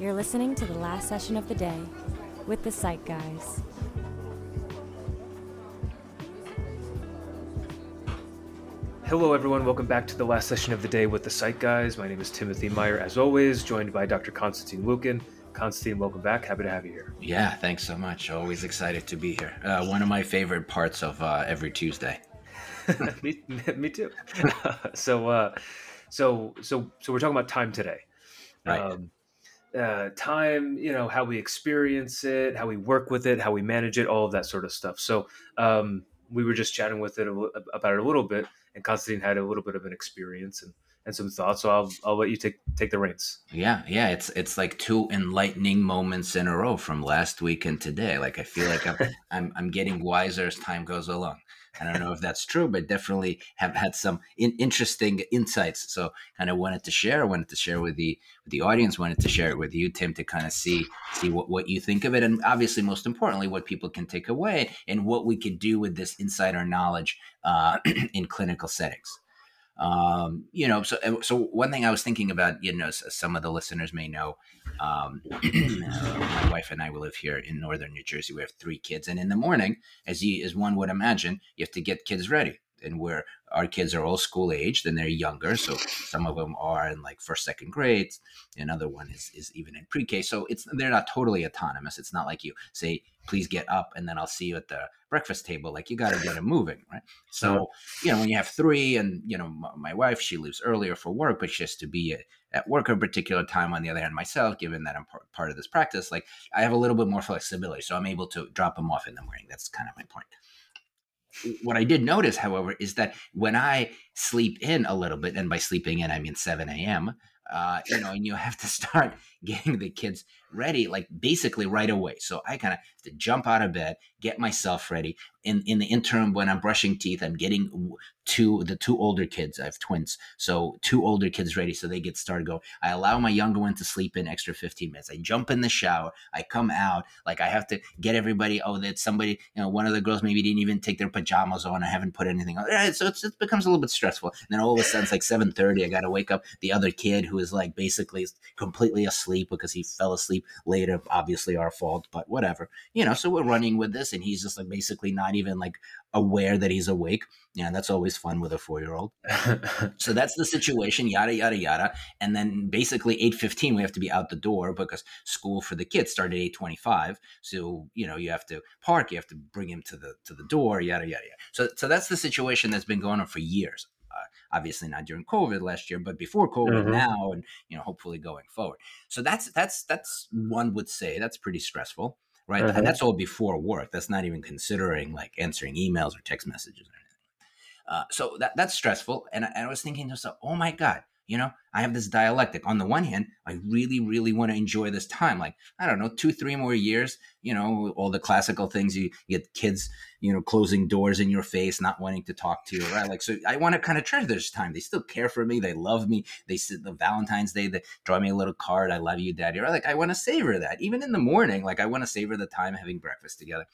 You're listening to the last session of the day with the Psych Guys. Hello, everyone. Welcome back to the last session of the day with the Psych Guys. My name is Timothy Meyer, as always, joined by Dr. Konstantin Lukin. Konstantin, welcome back. Happy to have you here. Yeah, thanks so much. Always excited to be here. Uh, one of my favorite parts of uh, every Tuesday. me, me too. so, uh, so, so, so we're talking about time today. Right. Um, uh, time, you know, how we experience it, how we work with it, how we manage it, all of that sort of stuff. So, um, we were just chatting with it a, about it a little bit, and Konstantin had a little bit of an experience and, and some thoughts. So I'll I'll let you take take the reins. Yeah, yeah, it's it's like two enlightening moments in a row from last week and today. Like I feel like I'm I'm, I'm getting wiser as time goes along. I don't know if that's true, but definitely have had some in, interesting insights. So kind of wanted to share, wanted to share with the with the audience, wanted to share it with you, Tim, to kind of see see what, what you think of it, and obviously most importantly, what people can take away and what we could do with this insider knowledge uh, in clinical settings. Um, you know, so so one thing I was thinking about, you know, some of the listeners may know, um, uh, my wife and I live here in northern New Jersey. We have three kids, and in the morning, as you as one would imagine, you have to get kids ready and where our kids are all school aged and they're younger. So some of them are in like first, second grades. Another one is, is even in pre-K. So it's they're not totally autonomous. It's not like you say, please get up and then I'll see you at the breakfast table. Like you got to get them moving, right? So, you know, when you have three and, you know, my, my wife, she leaves earlier for work, but she has to be at, at work a particular time. On the other hand, myself, given that I'm part, part of this practice, like I have a little bit more flexibility. So I'm able to drop them off in the morning. That's kind of my point what I did notice, however, is that when I sleep in a little bit, and by sleeping in I mean 7 a.m., uh, you know, and you have to start getting the kids ready, like basically right away. So I kind of have to jump out of bed, get myself ready. In in the interim, when I'm brushing teeth, I'm getting two the two older kids. I have twins, so two older kids ready, so they get started going. I allow my younger one to sleep in extra 15 minutes. I jump in the shower. I come out, like I have to get everybody. Oh, that somebody, you know, one of the girls maybe didn't even take their pajamas on. I haven't put anything on. So it becomes a little bit stressful. And then all of a sudden, it's like 7:30. I got to wake up the other kid who is like basically completely asleep because he fell asleep later. Obviously, our fault, but whatever. You know, so we're running with this, and he's just like basically not even like aware that he's awake. Yeah, that's always fun with a four year old. so that's the situation. Yada yada yada, and then basically eight fifteen we have to be out the door because school for the kids started eight twenty five. So you know you have to park, you have to bring him to the to the door. Yada yada yada. So so that's the situation that's been going on for years obviously not during COVID last year, but before COVID mm-hmm. now, and you know, hopefully going forward. So that's that's that's one would say that's pretty stressful, right? Mm-hmm. And that's all before work. That's not even considering like answering emails or text messages or anything. Uh, so that that's stressful. And I, and I was thinking to myself, oh my god, you know, I have this dialectic. On the one hand, I really, really want to enjoy this time. Like, I don't know, two, three more years, you know, all the classical things. You, get kids, you know, closing doors in your face, not wanting to talk to you, right? Like, so I want to kind of treasure this time. They still care for me. They love me. They sit the Valentine's Day, they draw me a little card. I love you, daddy. Right? Like, I want to savor that. Even in the morning, like, I want to savor the time having breakfast together.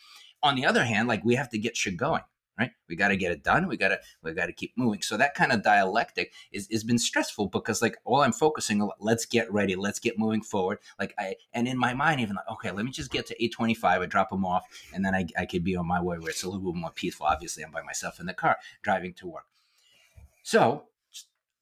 On the other hand, like, we have to get shit going right? We got to get it done. We got to we got to keep moving. So that kind of dialectic is has been stressful because like all I'm focusing on, let's get ready, let's get moving forward. Like I and in my mind even like okay, let me just get to 825. I drop them off, and then I I could be on my way where it's a little bit more peaceful. Obviously, I'm by myself in the car driving to work. So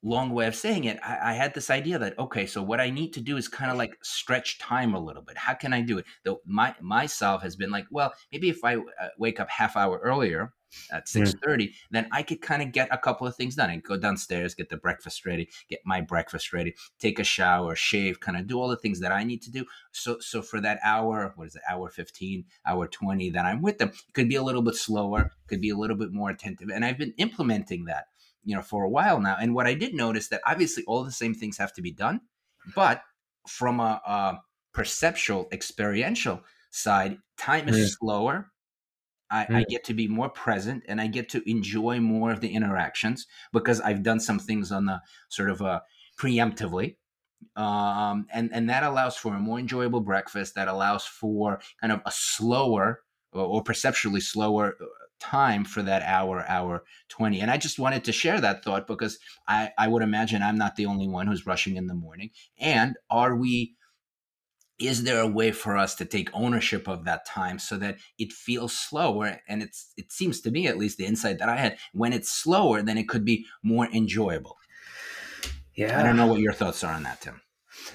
long way of saying it, I, I, had this idea that okay, so what I need to do is kind of like stretch time a little bit. How can I do it? Though my myself has been like, well, maybe if I uh, wake up half hour earlier at six thirty, mm. then I could kind of get a couple of things done and go downstairs, get the breakfast ready, get my breakfast ready, take a shower, shave, kind of do all the things that I need to do. So, so for that hour, what is it, hour fifteen, hour twenty that I'm with them, it could be a little bit slower, could be a little bit more attentive, and I've been implementing that you know for a while now. And what I did notice that obviously all the same things have to be done, but from a, a perceptual, experiential side, time is slower. I, I, get to be more present and I get to enjoy more of the interactions because I've done some things on the sort of uh, preemptively. Um, and, and that allows for a more enjoyable breakfast that allows for kind of a slower or, or perceptually slower uh, time for that hour, hour 20. And I just wanted to share that thought because I, I would imagine I'm not the only one who's rushing in the morning. And are we is there a way for us to take ownership of that time so that it feels slower? And it's it seems to me at least the insight that i had when it's slower then it could be more enjoyable. Yeah i don't know what your thoughts are on that tim.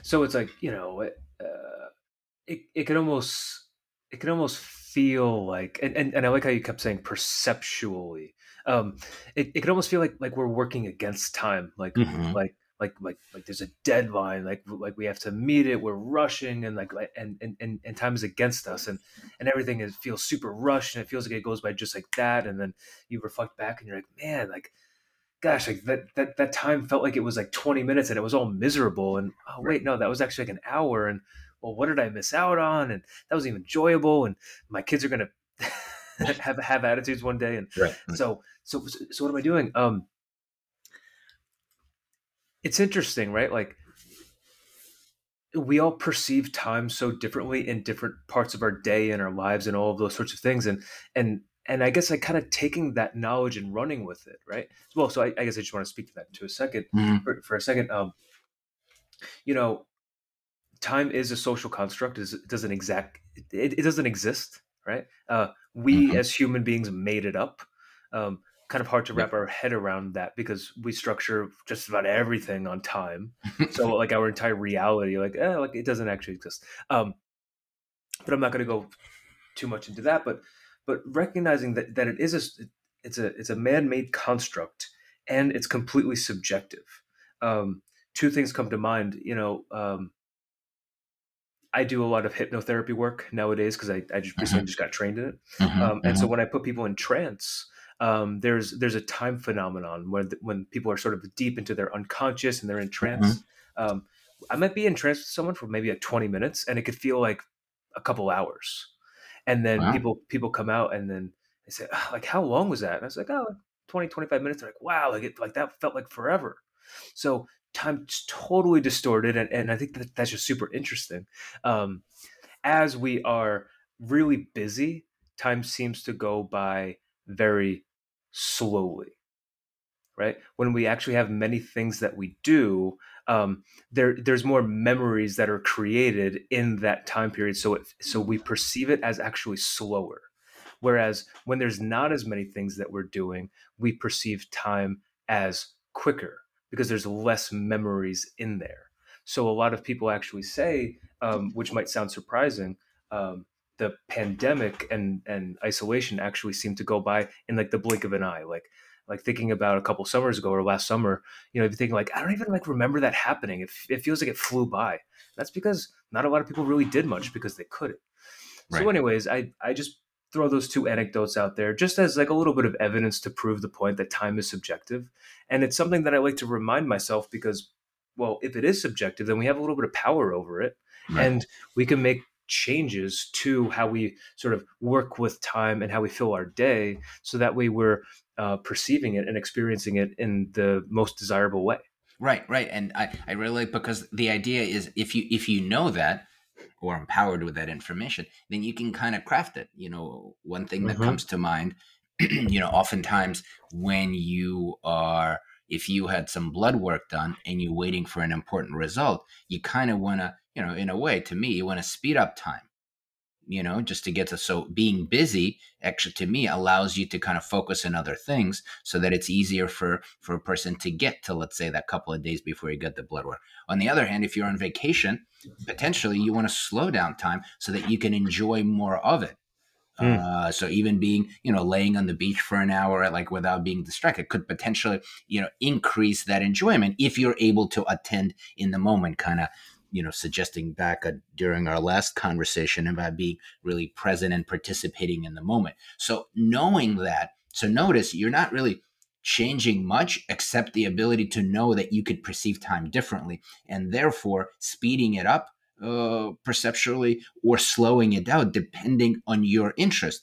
So it's like you know it, uh, it, it can almost it can almost feel like and, and, and i like how you kept saying perceptually. Um it, it can almost feel like like we're working against time. Like Mhm. like like like like there's a deadline like like we have to meet it we're rushing and like like- and and and, time is against us and and everything is feels super rushed and it feels like it goes by just like that and then you reflect back and you're like man like gosh like that that that time felt like it was like 20 minutes and it was all miserable and oh wait no that was actually like an hour and well what did i miss out on and that was even enjoyable and my kids are gonna have have attitudes one day and right so so so what am i doing? Um it's interesting right? Like we all perceive time so differently in different parts of our day and our lives and all of those sorts of things. And and and i guess i kind of taking that knowledge and running with it right? Well so i, I guess i just want to speak to that to a 2nd Mhm. for, for a second. Um you know time is a social construct it doesn't exact it, it doesn't exist right? Uh we Mhm. as human beings made it up. Um kind of hard to wrap our head around that because we structure just about everything on time. So like our entire reality like eh, like it doesn't actually exist. Um but i'm not going to go too much into that but but recognizing that that it is a it's a it's a man-made construct and it's completely subjective. Um two things come to mind you know um I do a lot of hypnotherapy work nowadays because I, I just recently just got trained in it. Mhm, Um, and mhm. so when I put people in trance, um, there's there's a time phenomenon where th- when people are sort of deep into their unconscious and they're in trance. Um, I might be in trance with someone for maybe like 20 minutes, and it could feel like a couple hours. And then Wow. people people come out and then they say, "Ah, like, how long was that? And I was like, oh, 20, 25 minutes. They're like, wow, like it, like that felt like forever. So time's totally distorted, and, and I think that that's just super interesting. Um, as we are really busy, time seems to go by very slowly. Right when we actually have many things that we do, um, there there's more memories that are created in that time period. So it so we perceive it as actually slower. Whereas when there's not as many things that we're doing, we perceive time as quicker because there's less memories in there. So a lot of people actually say, um, which might sound surprising, um, the pandemic and and isolation actually seemed to go by in like the blink of an eye. Like like thinking about a couple summers ago or last summer, you know, thinking like I don't even like remember that happening. It, it feels like it flew by. That's because not a lot of people really did much because they couldn't. So, anyways, I I just throw those two anecdotes out there just as like a little bit of evidence to prove the point that time is subjective, and it's something that I like to remind myself because, well, if it is subjective, then we have a little bit of power over it, Right. and we can make changes to how we sort of work with time and how we fill our day, so that way we're uh, perceiving it and experiencing it in the most desirable way. Right, right, and I I really because the idea is if you if you know that or empowered with that information, then you can kind of craft it. You know, one thing that Mhm. comes to mind, you know, oftentimes when you are if you had some blood work done and you're waiting for an important result, you kind of want to, you know, in a way, to me, you want to speed up time. You know, just to get to so being busy actually to me allows you to kind of focus on other things so that it's easier for for a person to get to let's say that couple of days before you get the blood work on the other hand if you're on vacation potentially you want to slow down time so that you can enjoy more of it Hmm. uh, so even being you know laying on the beach for an hour like without being distracted could potentially you know increase that enjoyment if you're able to attend in the moment kind of you know suggesting back uh, during our last conversation about being really present and participating in the moment. So knowing that so notice you're not really changing much except the ability to know that you could perceive time differently and therefore speeding it up uh, perceptually or slowing it down depending on your interest.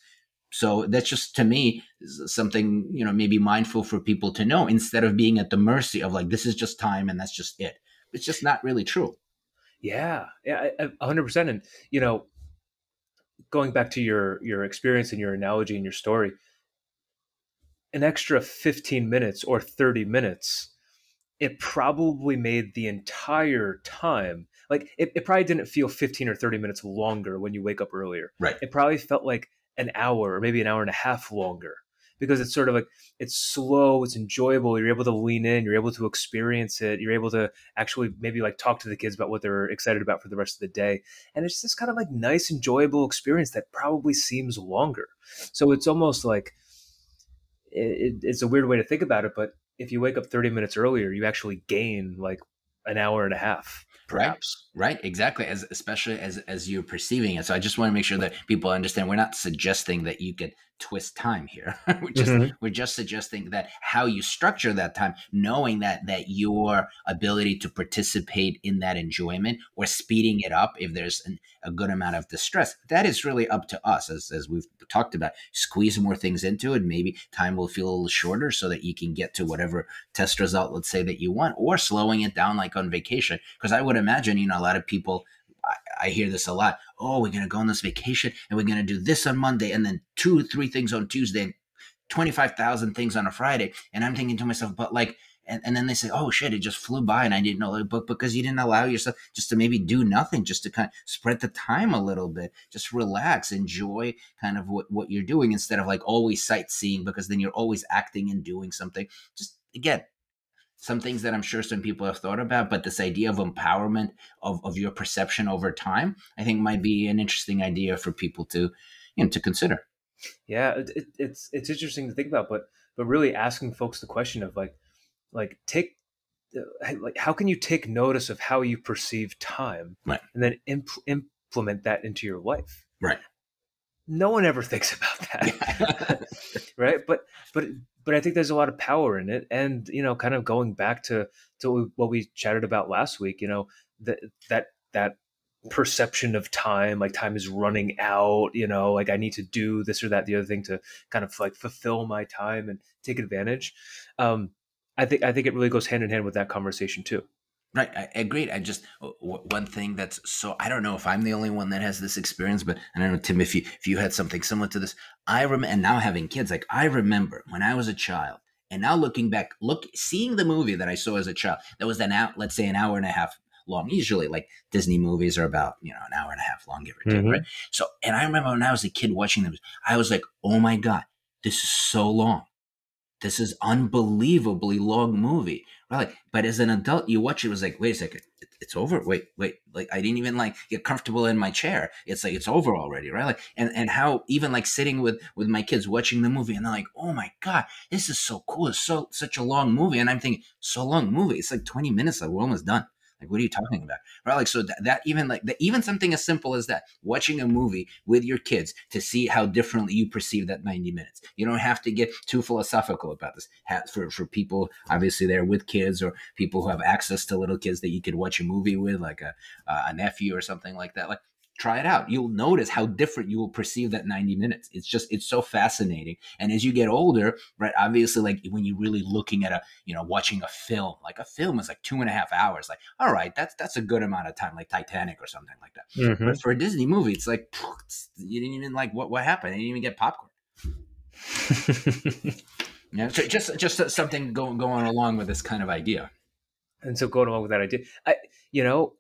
So that's just to me something you know maybe mindful for people to know instead of being at the mercy of like this is just time and that's just it. It's just not really true Yeah, yeah, I- I- a hundred percent. And you know, going back to your your experience and your analogy and your story, an extra fifteen minutes or thirty minutes it probably made the entire time like it, it probably didn't feel 15 or 30 minutes longer when you wake up earlier Right. it probably felt like an hour or maybe an hour and a half longer because it's sort of like it's slow it's enjoyable you're able to lean in you're able to experience it you're able to actually maybe like talk to the kids about what they're excited about for the rest of the day. And it's this kind of like nice enjoyable experience that probably seems longer. So it's almost like it, it's a weird way to think about it but if you wake up 30 minutes earlier you actually gain like an hour and a half perhaps Right, exactly. As especially as as you're perceiving it. So I just want to make sure that people understand we're not suggesting that you could twist time here. we're just Mhm. we're just suggesting that how you structure that time, knowing that that your ability to participate in that enjoyment or speeding it up if there's an, a good amount of distress, that is really up to us. As as we've talked about, squeeze more things into it. Maybe time will feel a little shorter so that you can get to whatever test result, let's say that you want, or slowing it down like on vacation. Because I would imagine, you know, a lot of people. I, I hear this a lot. Oh, we're gonna go on this vacation and we're gonna do this on Monday and then two three things on Tuesday and twenty five thousand things on a Friday. And I'm thinking to myself, but like and, and then they say, Oh shit, it just flew by and I didn't know but because you didn't allow yourself just to maybe do nothing, just to kind of spread the time a little bit, just relax, enjoy kind of what, what you're doing instead of like always sightseeing because then you're always acting and doing something. Just again, some things that I'm sure some people have thought about, but this idea of empowerment of, of your perception over time, I think might be an interesting idea for people to, you know, to consider. Yeah, it, it, it's it's interesting to think about, but but really asking folks the question of like like take uh, like how can you take notice of how you perceive time, Right. and then imp- implement that into your life. Right. No one ever thinks about that, right? But but but I think there's a lot of power in it, and you know, kind of going back to to what we chatted about last week, you know, that that that perception of time like time is running out you know like i need to do this or that the other thing to kind of like fulfill my time and take advantage um i think i think it really goes hand in hand with that conversation too Right, I agreed. I just w- one thing that's so I don't know if I'm the only one that has this experience, but I don't know, Tim, if you if you had something similar to this. I remember, and now having kids, like I remember when I was a child, and now looking back, look seeing the movie that I saw as a child, that was an out, let's say an hour and a half long. Usually, like Disney movies are about you know an hour and a half long, give or take, Mhm. right? So, and I remember when I was a kid watching them, I was like, oh my god, this is so long. This is unbelievably long movie. Right? Like, but as an adult, you watch it, it was like, wait a second, it, it's over. Wait, wait, like I didn't even like get comfortable in my chair. It's like it's over already, right? Like, and and how even like sitting with with my kids watching the movie, and they're like, oh my god, this is so cool. It's so such a long movie, and I'm thinking, so long movie. It's like 20 minutes. Like we're almost done. Like, what are you talking about? Right? Like, so that, that even like that, even something as simple as that, watching a movie with your kids to see how differently you perceive that 90 minutes. You don't have to get too philosophical about this. For, for people, obviously, they're with kids or people who have access to little kids that you could watch a movie with, like a, uh, a nephew or something like that. Like, try it out. You'll notice how different you will perceive that 90 minutes. It's just, it's so fascinating. And as you get older, right, obviously, like when you're really looking at a, you know, watching a film, like a film is like two and a half hours. Like, all right, that's, that's a good amount of time, like Titanic or something like that. Mm-hmm. But for a Disney movie, it's like, you didn't even like, what, what happened? You didn't even get popcorn. Yeah. So just, just something going, going along with this kind of idea. and so going along with that idea i you know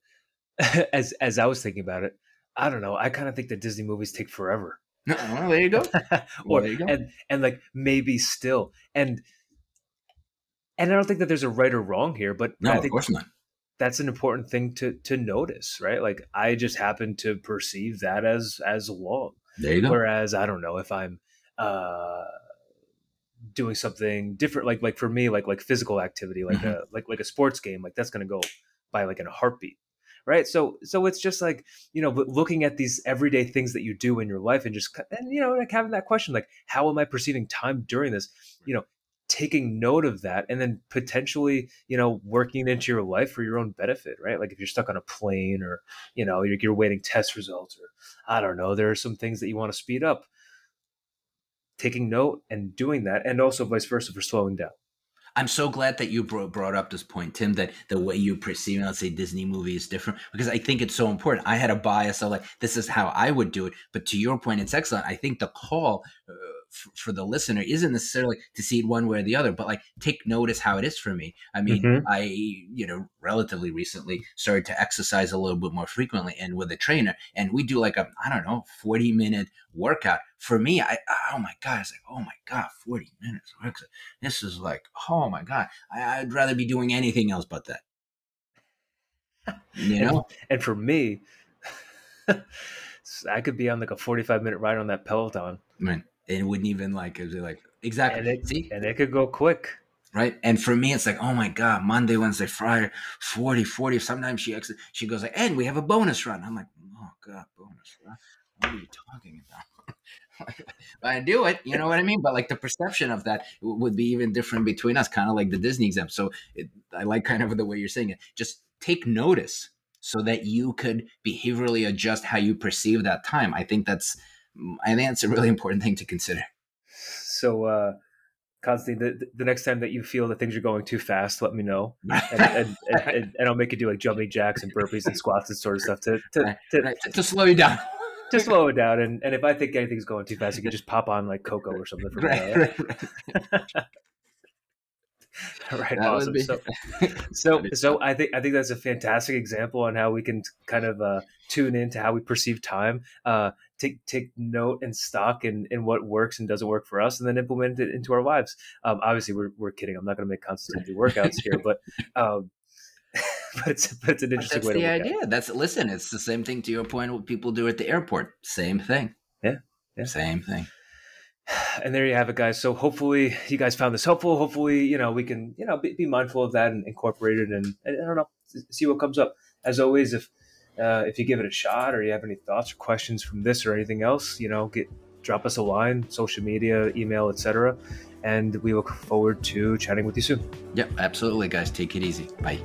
as as i was thinking about it i don't know i kind of think that disney movies take forever Well, there you go. or there you go. and and like maybe still and and i don't think that there's a right or wrong here but No, i of course not. that's an important thing to to notice right like i just happen to perceive that as as long There you go. whereas i don't know if i'm uh doing something different like like for me like like physical activity like Mhm. a like like a sports game like that's going to go by like in a heartbeat right? So so it's just like you know looking at these everyday things that you do in your life and just and you know like having that question like how am i perceiving time during this? You know taking note of that and then potentially you know working it into your life for your own benefit right? Like if you're stuck on a plane or you know you're, you're waiting test results or i don't know there are some things that you want to speed up. Taking note and doing that and also vice versa for slowing down I'm so glad that you brought, up this point, Tim, that the way you perceive, let's say, Disney movie is different because I think it's so important. I had a bias of like, this is how I would do it. But to your point, it's excellent. I think the call uh, f- for the listener isn't necessarily to see it one way or the other, but like take notice how it is for me. I mean, Mhm. I you know relatively recently started to exercise a little bit more frequently and with a trainer, and we do like a I don't know forty minute workout. For me, I oh my god, it's like oh my god, forty minutes. This is like oh my god, I, I'd rather be doing anything else but that. You know, And for me, I could be on like a 45 minute ride on that Peloton mean, it wouldn't even like be like exactly. and it, See, and it could go quick. right? And for me it's like oh my god monday wednesday friday 40 40 sometimes she ex- she goes like and we have a bonus run. I'm like oh god bonus run? What are you talking about? I do it you know what i mean? But like the perception of that would be even different between us kind of like the disney exam so it, i like kind of the way you're saying it. Just take notice so that you could behaviorally adjust how you perceive that time. I think that's i think that's a really important thing to consider So, uh, Konstantin, the, the next time that you feel that things are going too fast, let me know. And, and, and, and, I'll make you do like jumping jacks and burpees and squats and sort of stuff to, to, Right, to, right, to, slow you down to slow it down. And, and if I think anything's going too fast, you can just pop on like Coco or something. For right, me, right, all right? That awesome. be- So, so, so I think I think that's a fantastic example on how we can kind of uh, tune into how we perceive time. Uh, take take note and stock in, in what works and doesn't work for us, and then implement it into our lives. Um, obviously, we're, we're kidding. I'm not going to make Konstantin do workouts here, but um, but it's but it's an interesting that's way to the look at it. idea. That's listen. It's the same thing to your point. What people do at the airport, same thing. Yeah, yeah. same thing. and there you have it guys so hopefully you guys found this helpful hopefully you know we can you know be, be mindful of that and incorporate it and, and i don't know see what comes up as always if uh, if you give it a shot or you have any thoughts or questions from this or anything else you know get drop us a line social media email etc and we look forward to chatting with you soon Yep, absolutely, guys. Take it easy. Bye.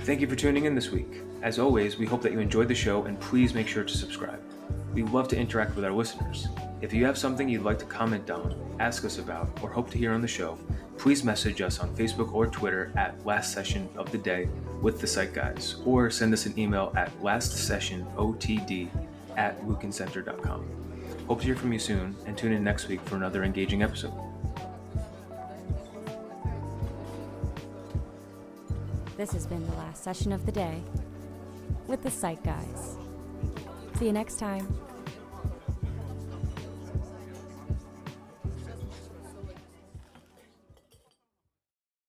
Thank you for tuning in this week. As always, we hope that you enjoyed the show and please make sure to subscribe. We love to interact with our listeners. If you have something you'd like to comment on, ask us about, or hope to hear on the show, please message us on Facebook or Twitter at Last Session of the Day with the Psych Guys, or send us an email at lastsessionotd at lukincenter.com. Hope to hear from you soon, and tune in next week for another engaging episode. This has been the last session of the day with the Psych Guys. See you next time.